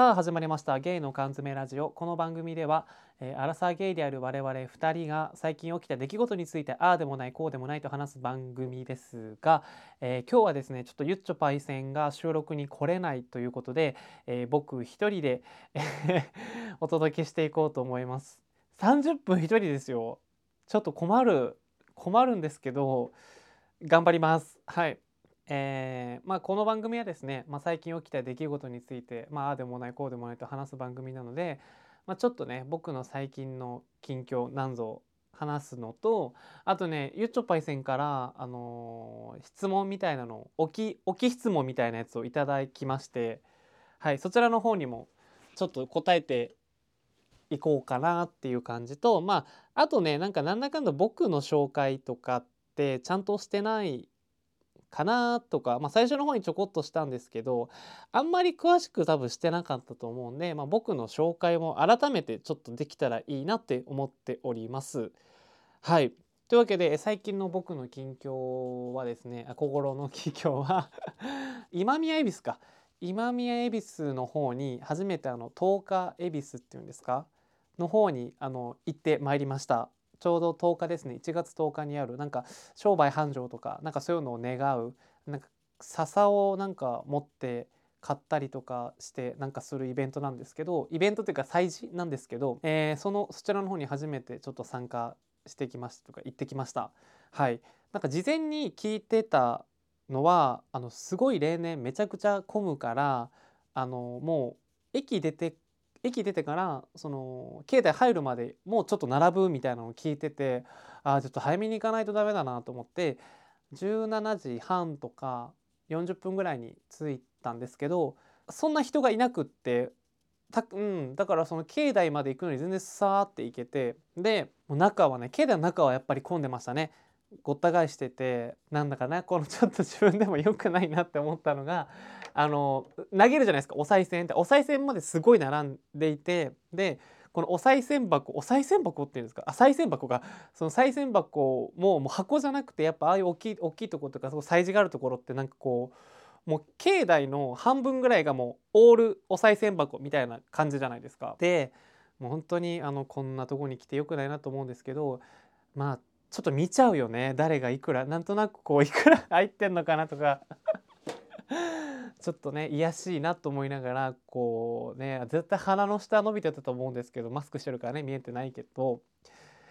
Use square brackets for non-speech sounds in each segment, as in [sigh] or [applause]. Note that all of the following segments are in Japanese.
さあ始まりました。ゲイの缶詰ラジオ。この番組では、えー、アラサーゲイである我々2人が最近起きた出来事についてああでもないこうでもないと話す番組ですが、えー、今日はですねちょっとゆっちょパイセンが収録に来れないということで、えー、僕一人で [laughs] お届けしていこうと思います。30分一人ですよ。ちょっと困る困るんですけど頑張ります。はい。えー、まあ、この番組はですね、まあ、最近起きた出来事について、まあ、ああでもないこうでもないと話す番組なので、まあ、ちょっとね僕の最近の近況なんぞ話すのとあとねゆっちょぱいせんから、あのー、質問みたいなの置き置き質問みたいなやつをいただきましてはいそちらの方にもちょっと答えていこうかなっていう感じとまああとねなんかなんだかんだ僕の紹介とかってちゃんとしてないかなとか、まあ、最初の方にちょこっとしたんですけどあんまり詳しく多分してなかったと思うんで、まあ、僕の紹介も改めてちょっとできたらいいなって思っております。はいというわけで最近の僕の近況はですね心の近況は [laughs] 今宮恵比寿か今宮恵比寿の方に初めてあの10日恵比寿っていうんですか？の方にあの行ってまいりました。ちょうど10日ですね。1月10日にあるなんか商売繁盛とかなんかそういうのを願うなんか笹をなんか持って買ったりとかしてなんかするイベントなんですけどイベントというか催事なんですけど、えー、そのそちらの方に初めてちょっと参加してきましたとか行ってきました。はい。なんか事前に聞いてたのはあのすごい例年めちゃくちゃ混むからあのもう駅出て駅出てからその境内入るまでもうちょっと並ぶみたいなのを聞いててああちょっと早めに行かないとダメだなと思って17時半とか40分ぐらいに着いたんですけどそんな人がいなくってた、うん、だからその境内まで行くのに全然さーって行けてでもう中はね境内の中はやっぱり混んでましたね。ごった返しててなんだかねこのちょっと自分でも良くないなって思ったのがあの投げるじゃないですかお賽銭ってお賽銭まですごい並んでいてでこのお賽銭箱お賽銭箱っていうんですかあ賽銭箱がその賽銭箱ももう箱じゃなくてやっぱああいう大きい大きいところとかそ催事があるところってなんかこうもう境内の半分ぐらいがもうオールお賽銭箱みたいな感じじゃないですか。でもう本当にあのこんなとこに来てよくないなと思うんですけどまあちょっと見ちゃうよね。誰がいくらなんとなくこういくら [laughs] 入ってんのかなとか。ちょっとね癒しいなと思いながらこうね絶対鼻の下伸びてたと思うんですけどマスクしてるからね見えてないけど。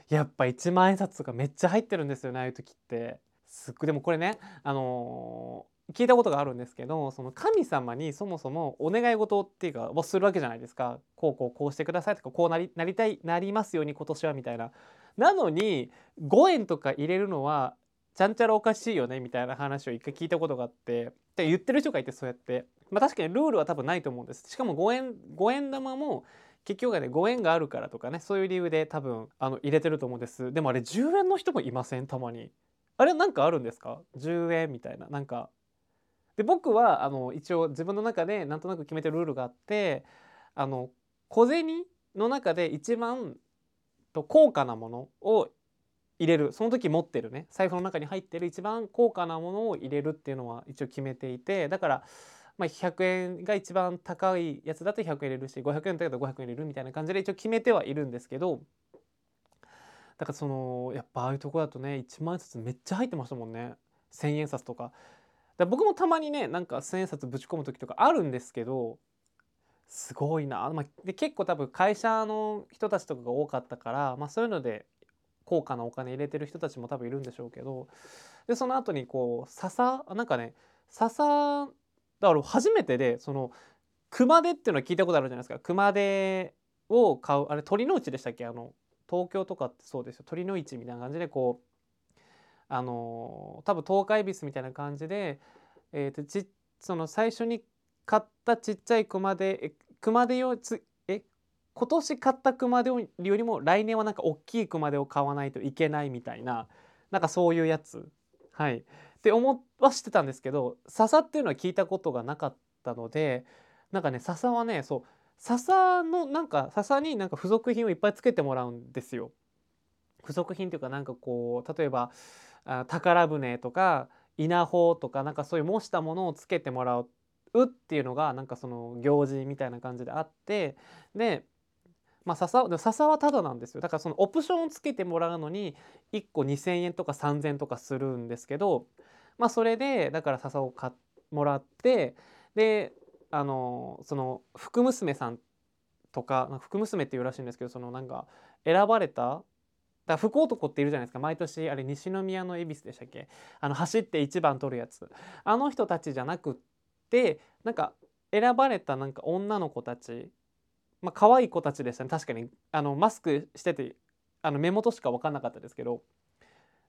やっぱ1万円札とかめっちゃ入ってるんですよねああいう時って。すっごい。でもこれねあのー、聞いたことがあるんですけどその神様にそもそもお願い事っていうかをするわけじゃないですか。こうこうこうしてくださいとかこうなりなりたいなりますように今年はみたいな。なのに5円とか入れるのはちゃんちゃらおかしいよねみたいな話を一回聞いたことがあってって言ってる人がいてそうやって。まあ確かにルールは多分ないと思うんです。しかも5円5円玉も結局はね5円があるからとかねそういう理由で多分あの入れてると思うんです。でもあれ10円の人もいませんたまに。あれなんかあるんですか？10円みたいな。なんか。で僕はあの一応自分の中でなんとなく決めてるルールがあってあの小銭の中で一番と高価なものを入れる。その時持ってるね。財布の中に入ってる。一番高価なものを入れるっていうのは一応決めていてだから、まあ、100円が一番高いやつだと100円入れるし500円だと500円入れるみたいな感じで一応決めてはいるんですけどだからそのやっぱああいうとこだとね1万円札めっちゃ入ってましたもんね。1,000円札とか。僕もたまにねなんか1,000円札ぶち込む時とかあるんですけどすごいな、まあ、で結構多分会社の人たちとかが多かったから、まあ、そういうので高価なお金入れてる人たちも多分いるんでしょうけどでその後にこう笹なんかね笹だから初めてでその熊手っていうのは聞いたことあるじゃないですか。熊手を買うあれ鳥の市でしたっけ？あの東京とかってそうですよ。鳥の市みたいな感じでこうあの多分東海ビスみたいな感じで、えー、とちその最初に買ったちっちゃい熊手熊手をつえ今年買った熊手よりも来年はなんか大きい熊手を買わないといけないみたいななんかそういうやつはいって思はしてたんですけど笹っていうのは聞いたことがなかったのでなんかね笹はねそう笹のなんか笹になんか付属品をいっぱいつけてもらうんですよ。付属品というかなんかこう例えばあ宝船とか稲穂とかなんかそういう模したものをつけてもらううっていうのがなんかその行事みたいな感じであってでまあ笹で笹はタダなんですよ。だからそのオプションをつけてもらうのに1個2,000円とか3,000円とかするんですけどまあそれでだから笹を買もらってであのその福娘さんとか福娘っていうらしいんですけどそのなんか選ばれただ福男っているじゃないですか。毎年あれ西宮の恵比寿でしたっけ？あの走って1番取るやつ。あの人たちじゃなくってなんか選ばれたなんか女の子たちまあ可愛い子たちでしたね確かにあのマスクしててあの目元しか分かんなかったですけど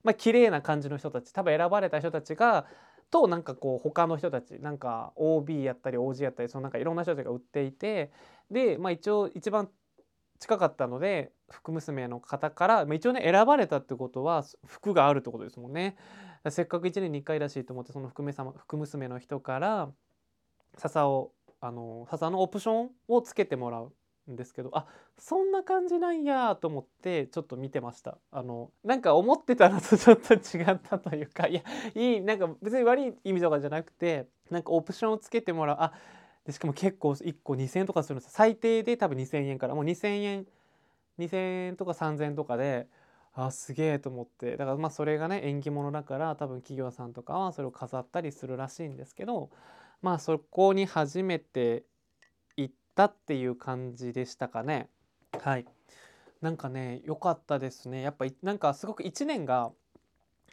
まあ綺麗な感じの人たち多分選ばれた人たちがとなんかこう他の人たちなんか OB やったり OG やったりそのなんかいろんな人たちが売っていてでまあ一応一番近かったので福娘の方から、まあ、一応ね選ばれたってことは服があるってことですもんね。せっかく1年に1回らしいと思ってその福娘様福娘の人から笹をあの笹のオプションをつけてもらうんですけどあそんな感じなんやと思ってちょっと見てました。あのなんか思ってたのとちょっと違ったというかいやいいなんか別に悪い意味とかじゃなくてなんかオプションをつけてもらう。あでしかも結構1個2,000円とかするんです最低で多分2,000円からもう2,000円2,000円とか3,000円とかであすげえと思って。だからまあそれがね縁起物だから多分企業さんとかはそれを飾ったりするらしいんですけどまあそこに初めて行ったっていう感じでしたかね。はい。なんかね良かったですね。やっぱなんかすごく1年が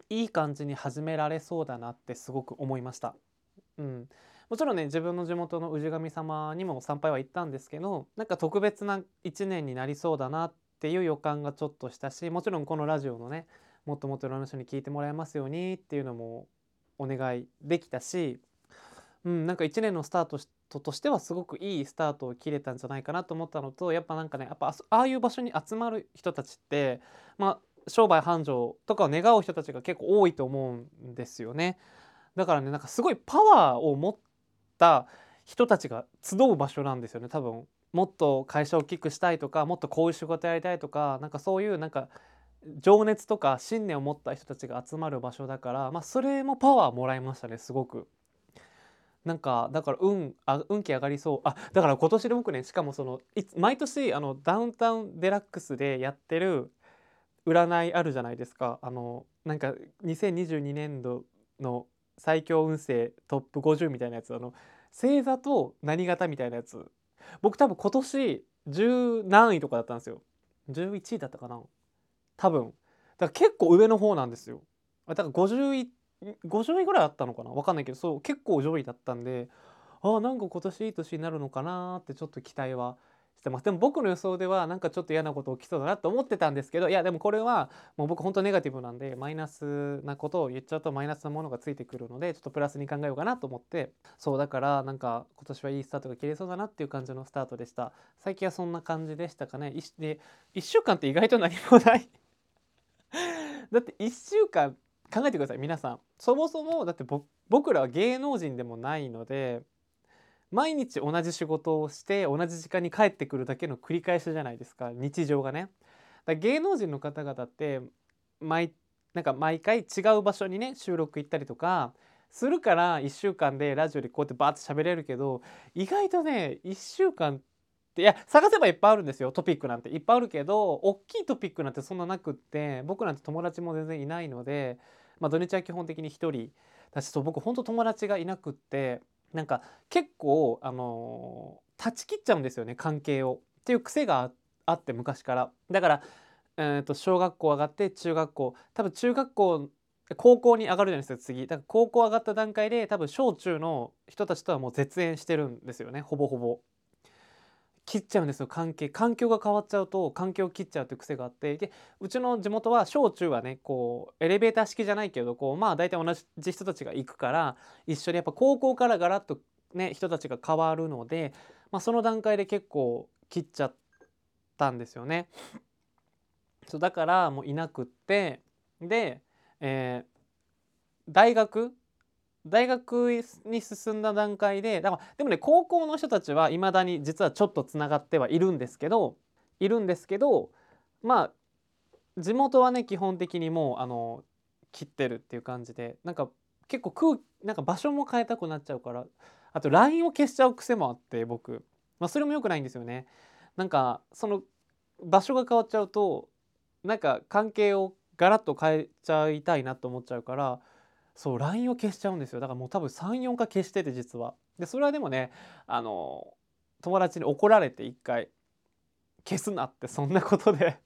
いい感じに始められそうだなってすごく思いました。うん。もちろんね自分の地元の氏神様にも参拝は行ったんですけどなんか特別な1年になりそうだなっていう予感がちょっとしたしもちろんこのラジオのねもっともっといろんな人に聞いてもらえますようにっていうのもお願いできたし、うん、なんか1年のスタートとしてはすごくいいスタートを切れたんじゃないかなと思ったのとやっぱなんかねやっぱああいう場所に集まる人たちってまあ商売繁盛とかを願う人たちが結構多いと思うんですよね。だからねなんかすごいパワーを持った人たちが集う場所なんですよね多分もっと会社を大きくしたいとかもっとこういう仕事やりたいとかなんかそういうなんか情熱とか信念を持った人たちが集まる場所だから、まあ、それもパワーもらいましたねすごく。なんかだから運あ運気上がりそう。あだから今年で僕ねしかもその毎年あのダウンタウンデラックスでやってる占いあるじゃないですか。あのなんか2022年度の最強運勢トップ50みたいなやつ。あの星座と何型みたいなやつ。僕多分今年10何位とかだったんですよ。11位だったかな。多分。だから結構上の方なんですよ。だから50位50位ぐらいあったのかな？分かんないけどそう結構上位だったんであなんか今年いい年になるのかなってちょっと期待はしてます。でも僕の予想ではなんかちょっと嫌なこと起きそうだなと思ってたんですけどいやでもこれはもう僕本当ネガティブなんでマイナスなことを言っちゃうとマイナスなものがついてくるのでちょっとプラスに考えようかなと思って。そうだからなんか今年はいいスタートが切れそうだなっていう感じのスタートでした。最近はそんな感じでしたかね。で1週間って意外と何もない。[laughs] だって1週間考えてください皆さん。そもそもだって僕らは芸能人でもないので毎日同じ仕事をして同じ時間に帰ってくるだけの繰り返しじゃないですか。日常がね。だ芸能人の方々って毎なんか毎回違う場所にね収録行ったりとかするから1週間でラジオでこうやってバーッと喋れるけど意外とね1週間っていや探せばいっぱいあるんですよトピックなんて。いっぱいあるけど大きいトピックなんてそんななくって僕なんて友達も全然いないので、まあ、土日は基本的に1人。だしそう僕ほんと友達がいなくってなんか結構あの断ち切っちゃうんですよね関係を。っていう癖があって昔から。だから、えー、と小学校上がって中学校。多分中学校高校に上がるじゃないですか次。だから高校上がった段階で多分小中の人たちとはもう絶縁してるんですよねほぼほぼ。切っちゃうんですよ関係環境が変わっちゃうと環境を切っちゃうっていう癖があってでうちの地元は小中はねこうエレベーター式じゃないけどこうまあ大体同じ人たちが行くから一緒にやっぱ高校からガラッとね人たちが変わるので、まあ、その段階で結構切っちゃったんですよね。そうだからもういなくってで、えー、大学大学に進んだ段階でだからでもね高校の人たちはいまだに実はちょっとつながってはいるんですけどいるんですけどまあ地元はね基本的にもうあの切ってるっていう感じでなんか結構空なんか場所も変えたくなっちゃうからあと LINE を消しちゃう癖もあって僕、まあ、それも良くないんですよね。なんかその場所が変わっちゃうとなんか関係をガラッと変えちゃいたいなと思っちゃうからそう LINE を消しちゃうんですよ。だからもう多分34回消してて実は。でそれはでもねあの友達に怒られて一回消すなってそんなことで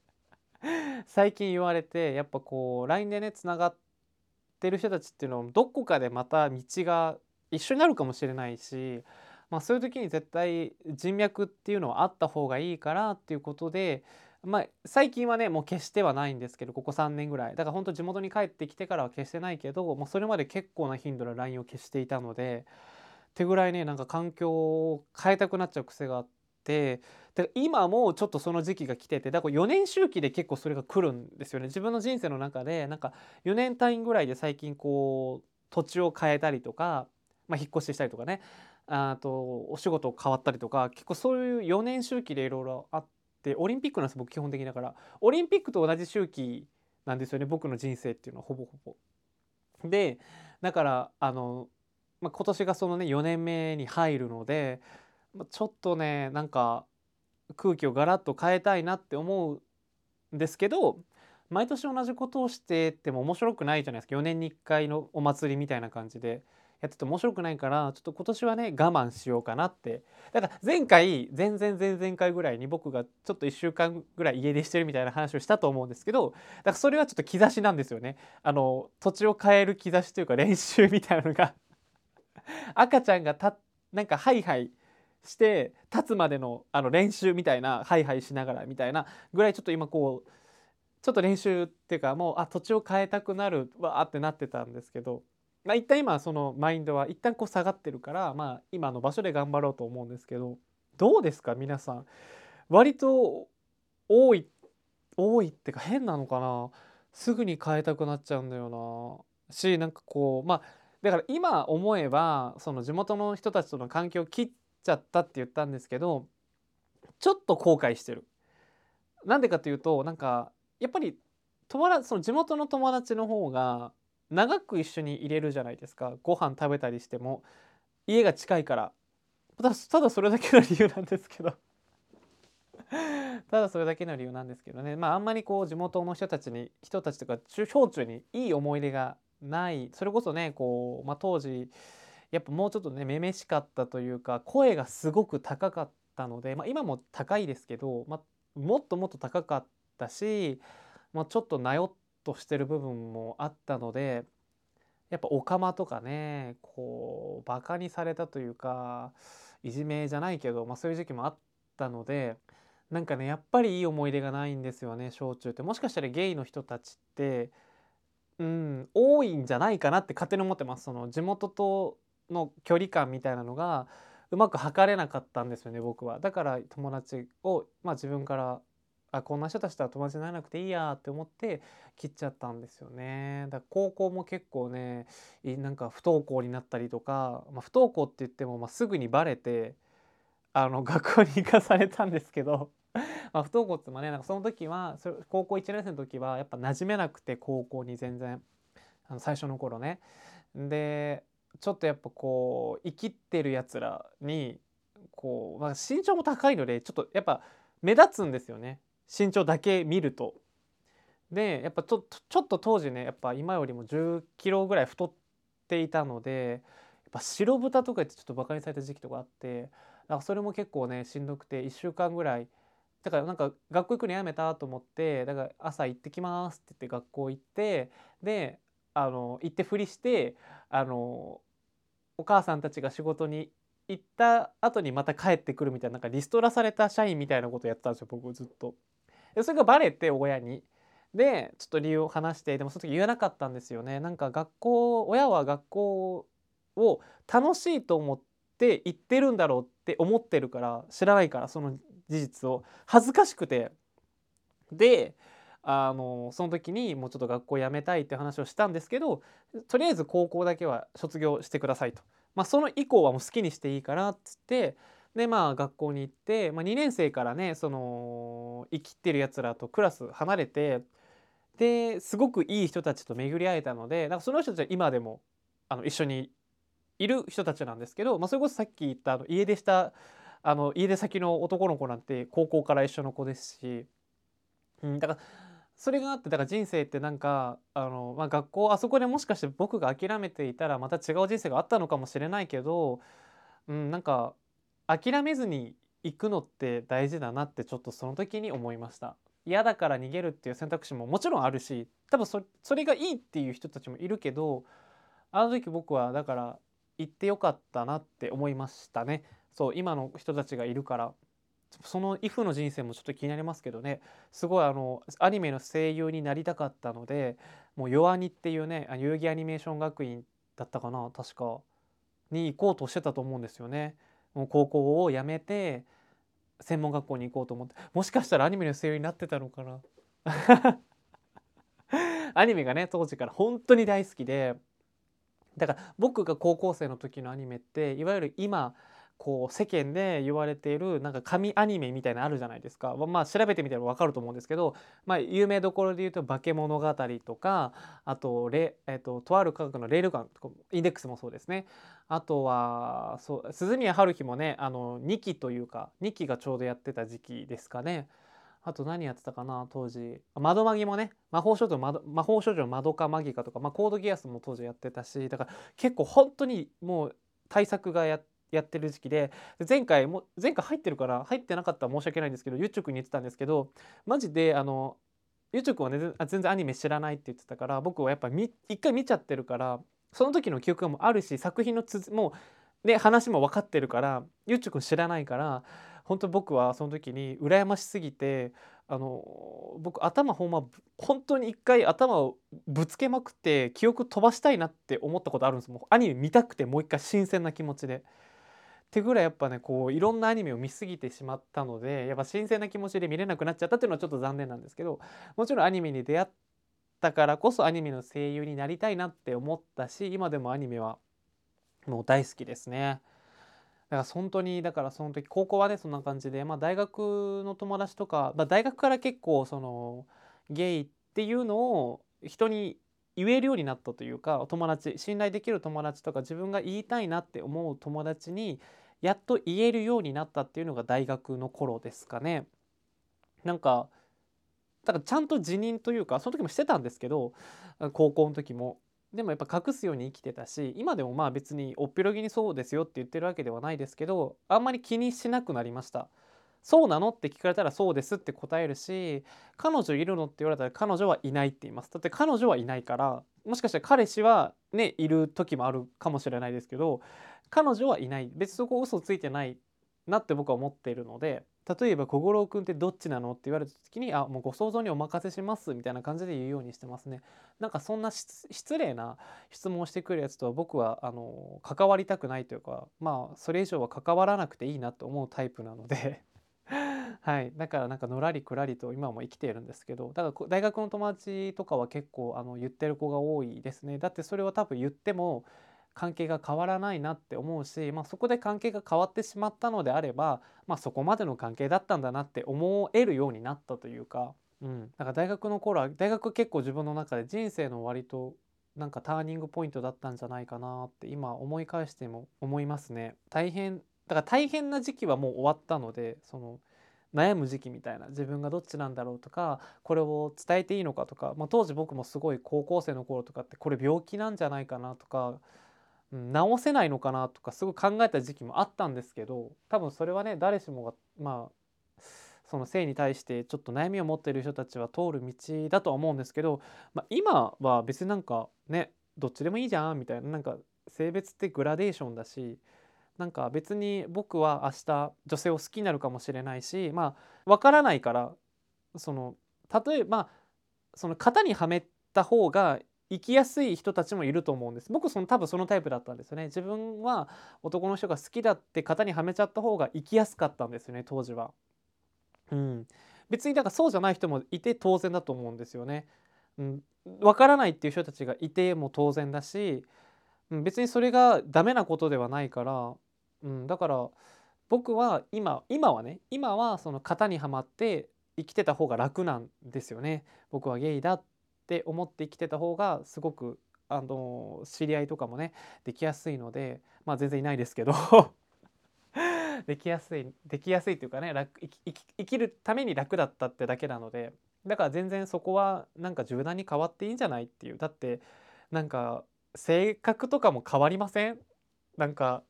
[laughs] 最近言われてやっぱこう LINE でねつながってる人たちっていうのはどこかでまた道が一緒になるかもしれないし、まあ、そういう時に絶対人脈っていうのはあった方がいいからっていうことで、まあ、最近はねもう消してはないんですけどここ3年ぐらいだから本当地元に帰ってきてからは消してないけどもうそれまで結構な頻度で LINE を消していたのでってぐらいねなんか環境を変えたくなっちゃう癖があって。で今もちょっとその時期が来ててだから4年周期で結構それが来るんですよね自分の人生の中でなんか4年単位ぐらいで最近こう土地を変えたりとか、まあ、引っ越ししたりとかねあとお仕事変わったりとか結構そういう4年周期でいろいろあってオリンピックなんです僕基本的だから。オリンピックと同じ周期なんですよね僕の人生っていうのはほぼほぼ。でだからあの、まあ、今年がそのね4年目に入るのでまちょっとねなんか空気をガラッと変えたいなって思うんですけど毎年同じことをしてても面白くないじゃないですか。4年に1回のお祭りみたいな感じで。やってて面白くないからちょっと今年はね我慢しようかなって。だから前回前々前々回ぐらいに僕がちょっと1週間ぐらい家出してるみたいな話をしたと思うんですけどだからそれはちょっと兆しなんですよね。あの土地を変える兆しというか練習みたいなのが。赤ちゃんがたなんかハイハイして立つまでのあの練習みたいなハイハイしながらみたいなぐらいちょっと今こうちょっと練習っていうかもうあ土地を変えたくなるわーってなってたんですけど、まあ、一旦今そのマインドは一旦こう下がってるからまあ今の場所で頑張ろうと思うんですけどどうですか皆さん？割と多い多いってか変なのかな？すぐに変えたくなっちゃうんだよな。しなんかこうまあだから今思えばその地元の人たちとの関係を切っちゃったって言ったんですけどちょっと後悔してる。なんでかというとなんかやっぱり友達その地元の友達の方が長く一緒に入れるじゃないですか。ご飯食べたりしても。家が近いから。ただそれだけの理由なんですけど。ただそれだけの理由なんですけどね。まああんまりこう地元の人たちに人たちとか小中にいい思い出がない。それこそねこう、まあ、当時やっぱもうちょっとねめめしかったというか声がすごく高かったので、まあ、今も高いですけど、まあ、もっともっと高かったし、まあ、ちょっとなよっとしてる部分もあったのでやっぱオカマとかねこうバカにされたというかいじめじゃないけど、まあ、そういう時期もあったのでなんかねやっぱりいい思い出がないんですよね小中ってもしかしたらゲイの人たちってうん多いんじゃないかなって勝手に思ってますその地元との距離感みたいなのがうまく測れなかったんですよね僕は。だから友達を、まあ、自分からあこんな人たちとは友達にならなくていいやって思って切っちゃったんですよね。だから高校も結構ねなんか不登校になったりとか、まあ、不登校って言っても、まあ、すぐにバレてあの [laughs] 学校に行かされたんですけどま不登校ってもねなんかその時はそれ高校1年生の時はやっぱ馴染めなくて高校に全然あの最初の頃ね。でちょっとやっぱこう生きってるやつらにこう、まあ、身長も高いのでちょっとやっぱ目立つんですよね身長だけ見ると。でやっぱちょちょっと当時ねやっぱ今よりも10キロぐらい太っていたのでやっぱ白豚とかってちょっとバカにされた時期とかあってだからそれも結構ねしんどくて1週間ぐらいだからなんか学校行くのやめたと思ってだから朝行ってきますって言って学校行ってであの行ってふりしてあのお母さんたちが仕事に行った後にまた帰ってくるみたいななんかリストラされた社員みたいなことやってたんですよ僕ずっと。でそれがバレて親に。でちょっと理由を話してでもその時言えなかったんですよね。なんか学校親は学校を楽しいと思って行ってるんだろうって思ってるから知らないからその事実を恥ずかしくてであのその時にもうちょっと学校辞めたいって話をしたんですけどとりあえず高校だけは卒業してくださいと、まあ、その以降はもう好きにしていいからっつってでまあ学校に行って、まあ、2年生からねその生きてるやつらとクラス離れてですごくいい人たちと巡り会えたのでなんかその人たちは今でもあの一緒にいる人たちなんですけど、まあ、それこそさっき言ったあの家出したあの家出先の男の子なんて高校から一緒の子ですし、うん、だからそれがあってだから人生ってなんかあの、まあ、学校あそこでもしかして僕が諦めていたらまた違う人生があったのかもしれないけど、うん、なんか諦めずに行くのって大事だなってちょっとその時に思いました。嫌だから逃げるっていう選択肢ももちろんあるし多分そそれがいいっていう人たちもいるけどあの時僕はだから行ってよかったなって思いましたね。そう今の人たちがいるから。そのイフの人生もちょっと気になりますけどね。すごいあのアニメの声優になりたかったのでもうヨアニっていうね代々木アニメーション学院だったかな確か。に行こうとしてたと思うんですよね。もう高校を辞めて専門学校に行こうと思ってもしかしたらアニメの声優になってたのかな。[laughs] アニメがね当時から本当に大好きでだから僕が高校生の時のアニメっていわゆる今こう世間で言われているなんか神アニメみたいなのあるじゃないですか。まあ調べてみたら分かると思うんですけど、まあ、有名どころで言うと「化け物語」とかあとレ、えーと、とある科学のレールガンインデックスもそうですね。あとはそう鈴宮春日もねあの2期というか2期がちょうどやってた時期ですかね。あと何やってたかな当時。窓マギもね魔法少女魔魔法少女マドカマギカとか、まあ、コードギアスも当時やってたしだから結構本当にもう対策がやってやってる時期で前回も前回入ってるから入ってなかったら申し訳ないんですけどゆっちょくんに言ってたんですけどマジであのゆっちょくんはね全然アニメ知らないって言ってたから僕はやっぱ一回見ちゃってるからその時の記憶もあるし作品のつもうで話も分かってるからゆっちょくん知らないから本当僕はその時に羨ましすぎてあの僕頭ほんま本当に一回頭をぶつけまくって記憶飛ばしたいなって思ったことあるんですもうアニメ見たくてもう一回新鮮な気持ちで。ってぐらいやっぱねこういろんなアニメを見すぎてしまったのでやっぱ新鮮な気持ちで見れなくなっちゃったっていうのはちょっと残念なんですけどもちろんアニメに出会ったからこそアニメの声優になりたいなって思ったし今でもアニメはもう大好きですね。だから本当にだからその時高校はねそんな感じで、まあ、大学の友達とか、まあ、大学から結構そのゲイっていうのを人に言えるようになったというか友達信頼できる友達とか自分が言いたいなって思う友達にやっと言えるようになったっていうのが大学の頃ですかね。なんかだからちゃんと辞任というかその時もしてたんですけど高校の時もでもやっぱ隠すように生きてたし今でもまあ別におっぴろげにそうですよって言ってるわけではないですけどあんまり気にしなくなりました。そうなのって聞かれたらそうですって答えるし彼女いるのって言われたら彼女はいないって言いますだって彼女はいないからもしかしたら彼氏はねいる時もあるかもしれないですけど彼女はいない別にそこ嘘ついてないなって僕は思っているので例えば「小五郎くんってどっちなの?」って言われた時に「あもうご想像にお任せします」みたいな感じで言うようにしてますね。なんかそんな失礼な質問をしてくるやつとは僕はあの関わりたくないというかまあそれ以上は関わらなくていいなと思うタイプなので [laughs] はい。だからなんかのらりくらりと今も生きているんですけどだから大学の友達とかは結構あの言ってる子が多いですね。だってそれは多分言っても関係が変わらないなって思うし、まあ、そこで関係が変わってしまったのであれば、まあ、そこまでの関係だったんだなって思えるようになったというか、うん、なんか大学の頃は大学結構自分の中で人生の割となんかターニングポイントだったんじゃないかなって今思い返しても思いますね。大変だから大変な時期はもう終わったのでその悩む時期みたいな自分がどっちなんだろうとかこれを伝えていいのかとか、まあ、当時僕もすごい高校生の頃とかってこれ病気なんじゃないかなとか治せないのかなとかすごい考えた時期もあったんですけど多分それはね誰しもがまあその性に対してちょっと悩みを持っている人たちは通る道だとは思うんですけど、まあ、今は別になんかねどっちでもいいじゃんみたいななんか性別ってグラデーションだしなんか別に僕は明日女性を好きになるかもしれないしまあ分からないからその例えばその型にはめた方が生きやすい人たちもいると思うんです。僕その多分そのタイプだったんですよね。自分は男の人が好きだって型にはめちゃった方が生きやすかったんですよね当時は。うん。別にだからそうじゃない人もいて当然だと思うんですよね。うん、分からないっていう人たちがいても当然だし、うん、別にそれがダメなことではないから、うん、だから僕は今今はね今はその型にはまって生きてた方が楽なんですよね。僕はゲイだって思って生きてた方がすごくあの知り合いとかもねできやすいのでまあ全然いないですけど。[laughs] できやすいできやすいっていうかね楽生きるために楽だったってだけなので。だから全然そこはなんか柔軟に変わっていいんじゃないっていう。だってなんか性格とかも変わりません？なんか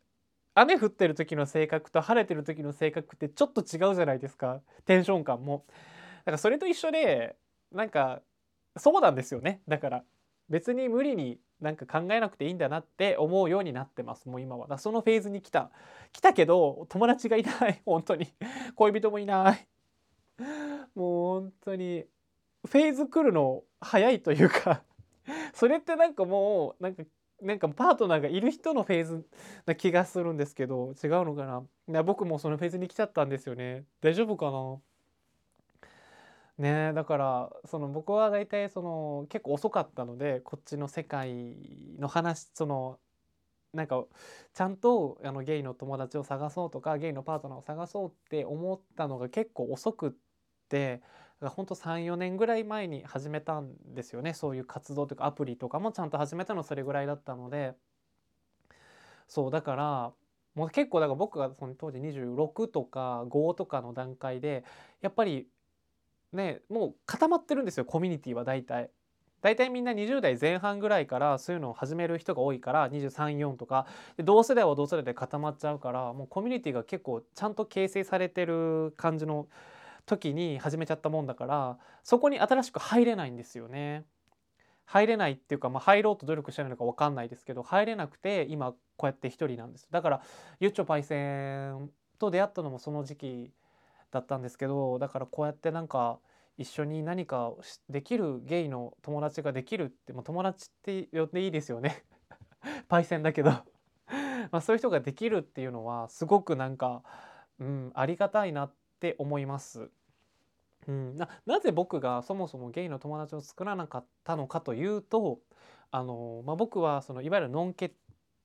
雨降ってる時の性格と晴れてる時の性格ってちょっと違うじゃないですか。テンション感も。だからそれと一緒でなんかそうなんですよね。だから別に無理になんか考えなくていいんだなって思うようになってます。もう今は。だそのフェーズに来た。来たけど友達がいない。[laughs] 本当に。恋人もいない。もう本当にフェーズ来るの早いというか。それってなんかもうなんかなんかパートナーがいる人のフェーズな気がするんですけど違うのかな？僕もそのフェーズに来ちゃったんですよね。大丈夫かな？ねだからその僕は大体その結構遅かったのでこっちの世界の話そのなんかちゃんとあのゲイの友達を探そうとかゲイのパートナーを探そうって思ったのが結構遅くってほんと34年ぐらい前に始めたんですよね。そういう活動というかアプリとかもちゃんと始めたのそれぐらいだったので。そうだからもう結構だから僕がその当時26とか5とかの段階でやっぱりねもう固まってるんですよコミュニティは大体。大体みんな20代前半ぐらいからそういうのを始める人が多いから234とか。同世代は同世代で固まっちゃうからもうコミュニティが結構ちゃんと形成されてる感じの時に始めちゃったもんだからそこに新しく入れないんですよね。入れないっていうか、まあ、入ろうと努力してないのか分かんないですけど入れなくて今こうやって一人なんです。だからゆっちょパイセンと出会ったのもその時期だったんですけどだからこうやってなんか一緒に何かできるゲイの友達ができるって、まあ、友達って呼んでいいですよね。[laughs] パイセンだけど。[laughs] まあそういう人ができるっていうのはすごくなんか、うん、ありがたいなってって思います。うん、ななぜ僕がそもそもゲイの友達を作らなかったのかというとあの、まあ、僕はそのいわゆるノンケ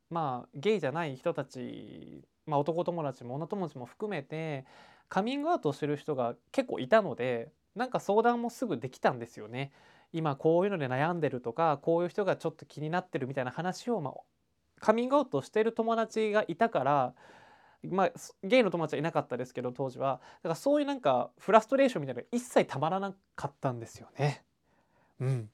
まあゲイじゃない人たち、まあ、男友達も女友達も含めてカミングアウトしてる人が結構いたのでなんか相談もすぐできたんですよね。今こういうので悩んでるとかこういう人がちょっと気になってるみたいな話を、まあ、カミングアウトしてる友達がいたからまあゲイの友達はいなかったですけど当時は。だからそういうなんかフラストレーションみたいなのが一切たまらなかったんですよね。うん、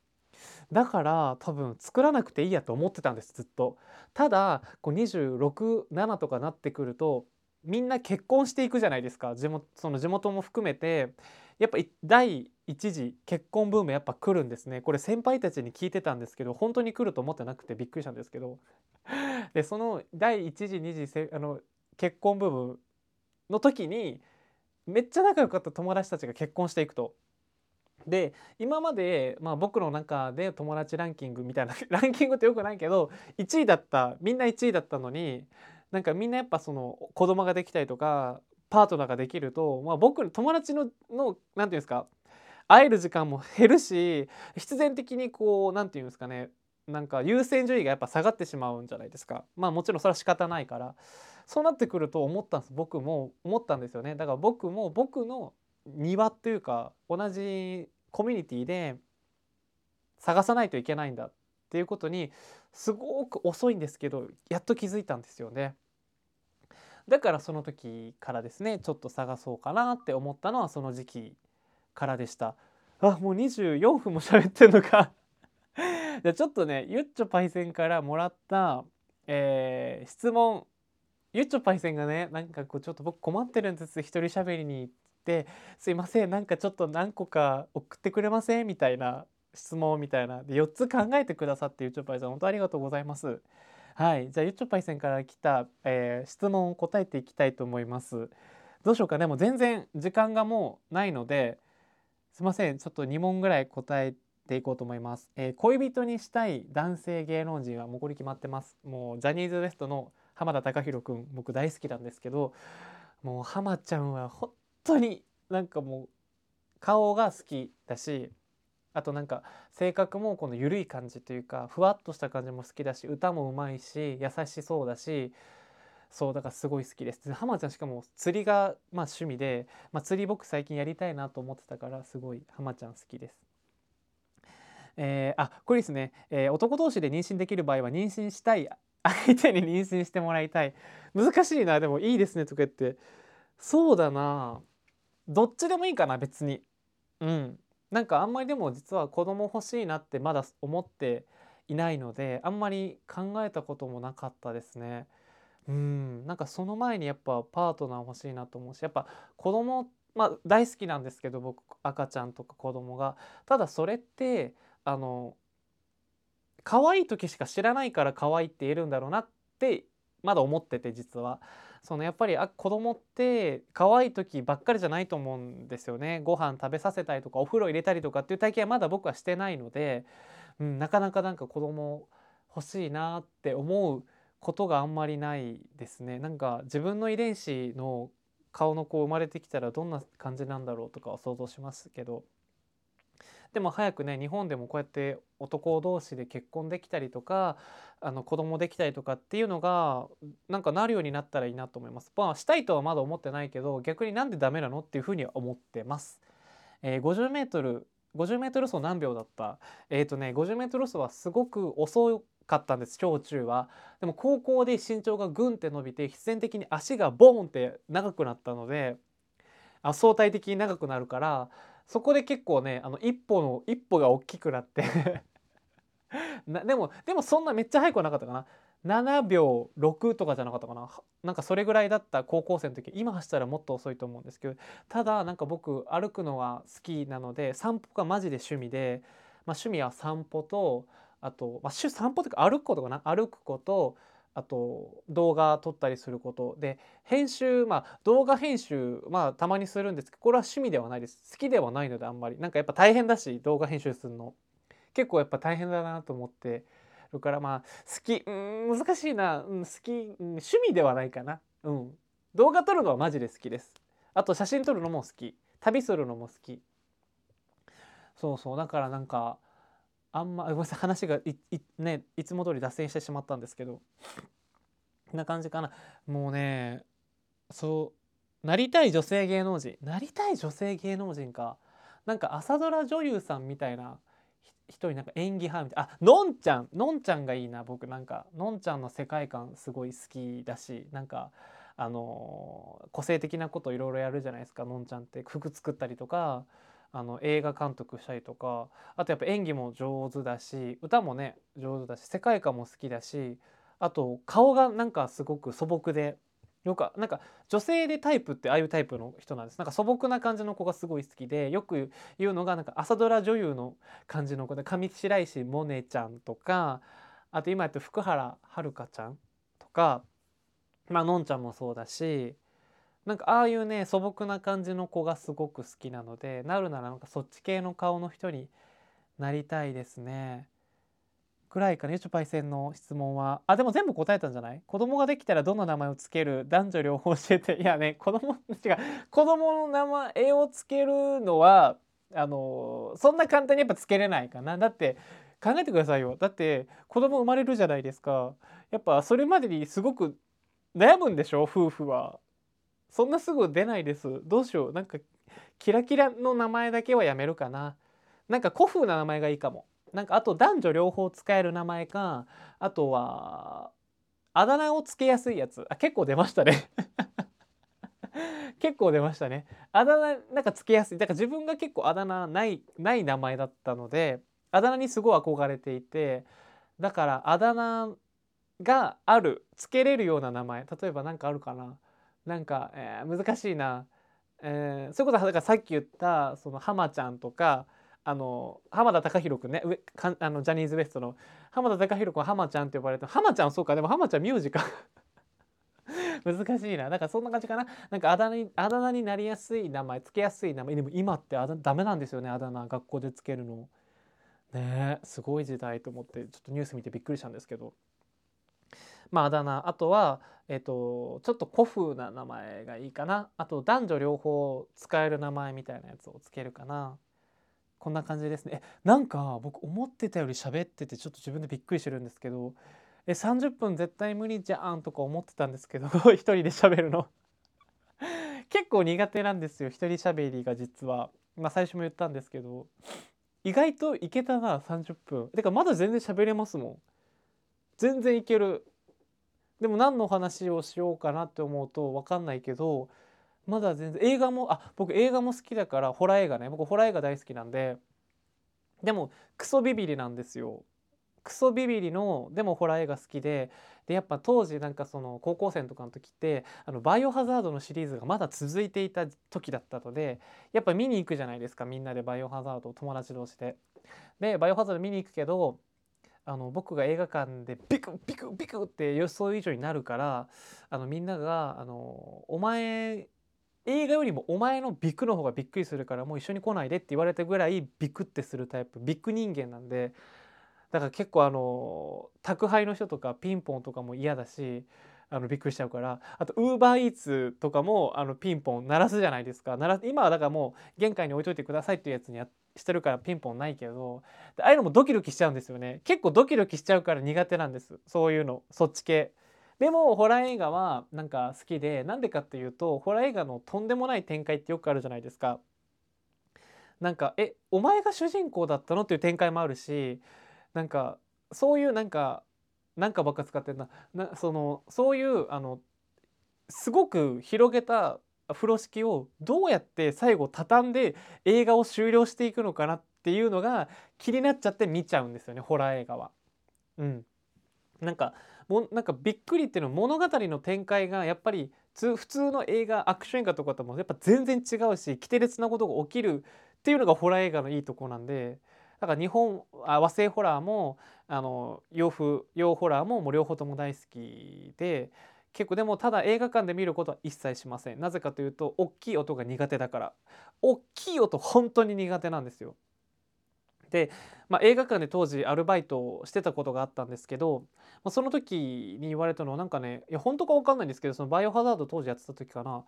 だから多分作らなくていいやと思ってたんですずっと。ただこう267とかなってくるとみんな結婚していくじゃないですか。地元その地元も含めて。やっぱ第一次結婚ブームやっぱ来るんですね。これ先輩たちに聞いてたんですけど本当に来ると思ってなくてびっくりしたんですけど。でその第一次二次あの結婚ブームの時にめっちゃ仲良かった友達たちが結婚していくと。で今まで、まあ、僕の中で友達ランキングみたいな [laughs] ランキングってよくないけど1位だったみんな1位だったのになんかみんなやっぱその子供ができたりとかパートナーができると、まあ、僕友達ののなんていうんですか会える時間も減るし必然的にこうなんていうんですかねなんか優先順位がやっぱ下がってしまうんじゃないですかまあもちろんそれは仕方ないからそうなってくると思ったんです。僕も思ったんですよね。だから僕も僕の庭っていうか同じコミュニティで探さないといけないんだっていうことにすごく遅いんですけどやっと気づいたんですよね。だからその時からですねちょっと探そうかなって思ったのはその時期からでした。あもう24分も喋ってんのか。[laughs] じゃあちょっとねゆっちょパイセンからもらった、えー、質問ゆっちょパイセンがねなんかこうちょっと僕困ってるんです一人喋りに行ってすいませんなんかちょっと何個か送ってくれませんみたいな質問みたいなで4つ考えてくださってゆっちょパイセン本当ありがとうございます。はい、じゃあゆっちょぱいさんから来た、えー、質問を答えていきたいと思います。どうしようかでもう全然時間がもうないのですいませんちょっと2問ぐらい答えていこうと思います。えー、恋人にしたい男性芸能人はもうこれ決まってます。もうジャニーズ WEST の浜田貴弘くん僕大好きなんですけどもう浜ちゃんは本当になんかもう顔が好きだしあとなんか性格もこの緩い感じというかふわっとした感じも好きだし歌もうまいし優しそうだしそうだからすごい好きです。浜ちゃんしかも釣りがまあ趣味で、まあ、釣り僕最近やりたいなと思ってたからすごい浜ちゃん好きです。えー、あこれですね、えー、男同士で妊娠できる場合は妊娠したい相手に妊娠してもらいたい。難しいなでもいいですねとか言って。そうだな。どっちでもいいかな別に。うん。なんかあんまりでも実は子供欲しいなってまだ思っていないのであんまり考えたこともなかったですね。うん。なんかその前にやっぱパートナー欲しいなと思うしやっぱ子供まあ大好きなんですけど僕赤ちゃんとか子供が。ただそれってあの可愛い時しか知らないから可愛いって言えるんだろうなってまだ思ってて実は。そのやっぱりあ子供って可愛い時ばっかりじゃないと思うんですよね。ご飯食べさせたりとかお風呂入れたりとかっていう体験はまだ僕はしてないので、うん、なかなかなんか子供欲しいなって思うことがあんまりないですね。なんか自分の遺伝子の顔の子生まれてきたらどんな感じなんだろうとかは想像しますけど。でも早くね日本でもこうやって男同士で結婚できたりとかあの子供できたりとかっていうのがなんかなるようになったらいいなと思います。まあしたいとはまだ思ってないけど逆になんでダメなのっていうふうには思ってます。えー、50メートル50メートル走何秒だった？えっ、ー、とね50メートル走はすごく遅かったんです小中はでも高校で身長がグンって伸びて必然的に足がボーンって長くなったのであ相対的に長くなるからそこで結構ねあの一歩の一歩が大きくなって。[laughs] なでもでもそんなめっちゃ速くはなかったかな。7秒6とかじゃなかったかな。なんかそれぐらいだった高校生の時。今走ったらもっと遅いと思うんですけど。ただなんか僕歩くのは好きなので散歩がマジで趣味で、まあ、趣味は散歩とあと、まあ、散歩というか歩くことかな。歩くことあと動画撮ったりすること。で編集まあ動画編集まあたまにするんですけどこれは趣味ではないです。好きではないのであんまり。なんかやっぱ大変だし動画編集するの。結構やっぱ大変だなと思ってるからまあ好きうん難しいな、うん、好き、うん、趣味ではないかな。うん。動画撮るのはマジで好きです。あと写真撮るのも好き。旅するのも好き。そうそう。だからなんかあんまごめんなさい話がいい,、ね、いつも通り脱線してしまったんですけど。こんな感じかな。もうねそうなりたい女性芸能人。なりたい女性芸能人か。なんか朝ドラ女優さんみたいな人になんか演技派みたいな。あのんちゃん。のんちゃんがいいな僕。なんかのんちゃんの世界観すごい好きだし。なんかあの個性的なこといろいろやるじゃないですか。のんちゃんって。服作ったりとか。あの映画監督したりとかあとやっぱ演技も上手だし歌もね上手だし世界観も好きだしあと顔がなんかすごく素朴でよくなんか女性でタイプってああいうタイプの人なんです。なんか素朴な感じの子がすごい好きでよく言うのがなんか朝ドラ女優の感じの子で上白石萌音ちゃんとかあと今やって福原遥ちゃんとかまあのんちゃんもそうだしなんかああいうね素朴な感じの子がすごく好きなのでなるならなんかそっち系の顔の人になりたいですね。くらいかね、チョパイセンの質問は。あ、でも全部答えたんじゃない？子供ができたらどんな名前をつける？男女両方教えて。いやね、子供、違う、子供の名前をつけるのは、あの、そんな簡単にやっぱつけれないかな。だって、考えてくださいよ。だって子供生まれるじゃないですか。やっぱそれまでにすごく悩むんでしょ？夫婦は。そんなすぐ出ないです。どうしよう。なんか、キラキラの名前だけはやめるかな。なんか古風な名前がいいかも。なんかあと男女両方使える名前か、あとは、あだ名をつけやすいやつ。あ、結構出ましたね [laughs] 結構出ましたね。あだ名なんかつけやすい。だから自分が結構あだ名ないない名前だったのであだ名にすごい憧れていてだからあだ名があるつけれるような名前例えば何かあるかななんか、えー、難しいな、えー、そういうことはだからさっき言ったその浜ちゃんとかあの浜田貴弘君ね上かあのジャニーズ WEST の浜田貴弘君は浜ちゃんって呼ばれて浜ちゃんそうかでも浜ちゃん名字か難しいな。なんかそんな感じかな。なんかあだ名あだ名になりやすい名前、つけやすい名前。でも今ってあだダメなんですよね、あだ名。学校でつけるの。ねすごい時代と思って、ちょっとニュース見てびっくりしたんですけど。まあ、あだ名あとは、えっと、ちょっと古風な名前がいいかな。あと男女両方使える名前みたいなやつをつけるかな。こんな感じですね。えなんか僕思ってたより喋っててちょっと自分でびっくりしてるんですけどえ30分絶対無理じゃんとか思ってたんですけど [laughs] 一人で喋るの。結構苦手なんですよ一人喋りが実は。まあ最初も言ったんですけど意外といけたな30分てかまだ全然喋れますもん。全然いける。でも何の話をしようかなって思うと分かんないけどまだ全然映画もあ僕映画も好きだからホラー映画ね。僕ホラー映画大好きなんで。でもクソビビリなんですよ。クソビビリのでもホラー映画好きで。でやっぱ当時なんかその高校生とかの時ってあのバイオハザードのシリーズがまだ続いていた時だったのでやっぱ見に行くじゃないですか。みんなでバイオハザードを友達同士で。でバイオハザード見に行くけどあの僕が映画館でビクビクビクって予想以上になるからあのみんながあの「お前映画よりもお前のビクの方がびっくりするからもう一緒に来ないでって言われたぐらいビクってするタイプビッグ人間なんでだから結構あの宅配の人とかピンポンとかも嫌だしあのびっくりしちゃうからあとウーバーイーツとかもあのピンポン鳴らすじゃないですか。鳴ら今はだからもう玄関に置いといてくださいっていうやつにやしてるからピンポンないけどああいうのもドキドキしちゃうんですよね。結構ドキドキしちゃうから苦手なんです。そういうのそっち系。でもホラー映画はなんか好きでなんでかっていうとホラー映画のとんでもない展開ってよくあるじゃないですか。なんかえお前が主人公だったのっていう展開もあるしなんかそういうなんかなんかばっか使ってんな。なそのそういうあのすごく広げた風呂敷をどうやって最後畳んで映画を終了していくのかなっていうのが気になっちゃって見ちゃうんですよねホラー映画は。うん、なんかもなんかびっくりっていうのは物語の展開がやっぱり普通の映画アクション映画とかともやっぱ全然違うし規定列なことが起きるっていうのがホラー映画のいいとこなんでだから日本あ和製ホラーもあの洋風洋ホラーももう両方とも大好きで結構でもただ映画館で見ることは一切しません。なぜかというと大きい音が苦手だから。大きい音本当に苦手なんですよ。で、まあ、映画館で当時アルバイトをしてたことがあったんですけど、まあ、その時に言われたのはなんかねいや本当か分かんないんですけどそのバイオハザード当時やってた時かな。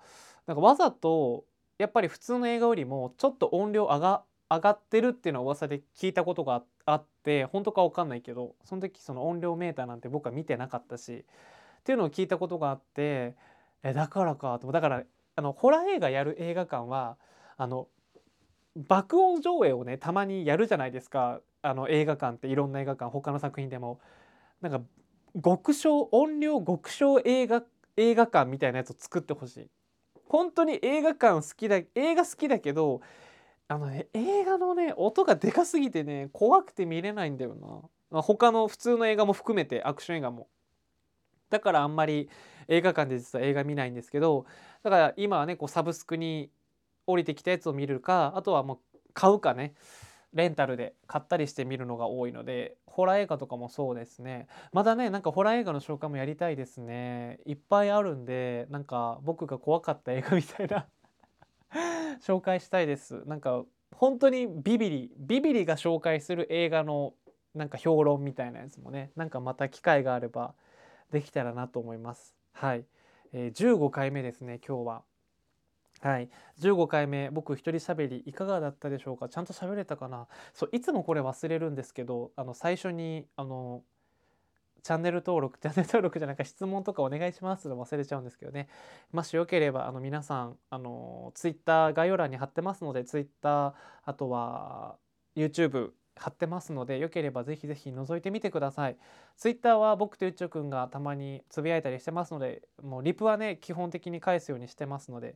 なんかわざとやっぱり普通の映画よりもちょっと音量上が上がってるっていうのは噂で聞いたことがあって本当か分かんないけどその時その音量メーターなんて僕は見てなかったしっていうのを聞いたことがあってえだからかとだからあのホラー映画やる映画館はあの爆音上映をねたまにやるじゃないですか。あの映画館っていろんな映画館他の作品でも。なんか極小音量極小映画映画館みたいなやつを作ってほしい。本当に映画館好きだ映画好きだけどあのね映画のね音がでかすぎてね怖くて見れないんだよな、ま、他の普通の映画も含めてアクション映画も。だからあんまり映画館で実は映画見ないんですけどだから今はねこうサブスクに降りてきたやつを見るかあとはもう買うかねレンタルで買ったりして見るのが多いのでホラー映画とかもそうですね。まだねなんかホラー映画の紹介もやりたいですね。いっぱいあるんでなんか僕が怖かった映画みたいな紹介したいです。なんか本当にビビリビビリが紹介する映画のなんか評論みたいなやつもねなんかまた機会があればできたらなと思います。はい、えー、15回目ですね今日は。はい。15回目僕一人喋りいかがだったでしょうか？ちゃんと喋れたかな？そういつもこれ忘れるんですけどあの最初にあのチャンネル登録 [laughs] チャンネル登録じゃなくて質問とかお願いしますと忘れちゃうんですけどね。もしよければあの皆さんあのツイッター概要欄に貼ってますのでツイッターあとは YouTube 貼ってますのでよければぜひぜひ覗いてみてください。ツイッターは僕とゆっちょくんがたまにつぶやいたりしてますのでもうリプはね基本的に返すようにしてますので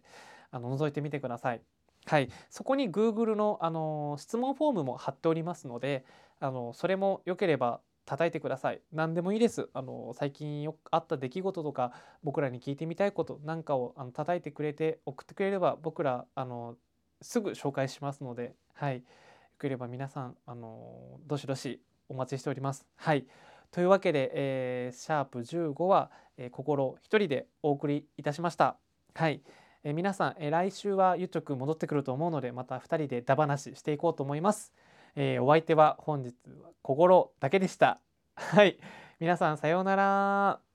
あの覗いてみてください。はい、そこに Google のあの質問フォームも貼っておりますのであのそれもよければ叩いてください何でもいいですあの最近よあった出来事とか僕らに聞いてみたいことなんかをあの叩いてくれて送ってくれれば僕らあのすぐ紹介しますのではいければ皆さんあのどしどしお待ちしておりますはいというわけで、えー、シャープ15は、えー、心一人でお送りいたしましたはい、えー、皆さん、えー、来週はゆっちょくん戻ってくると思うのでまた2人でダ話していこうと思いますえー、お相手は本日は心だけでした。はい。皆さんさようなら。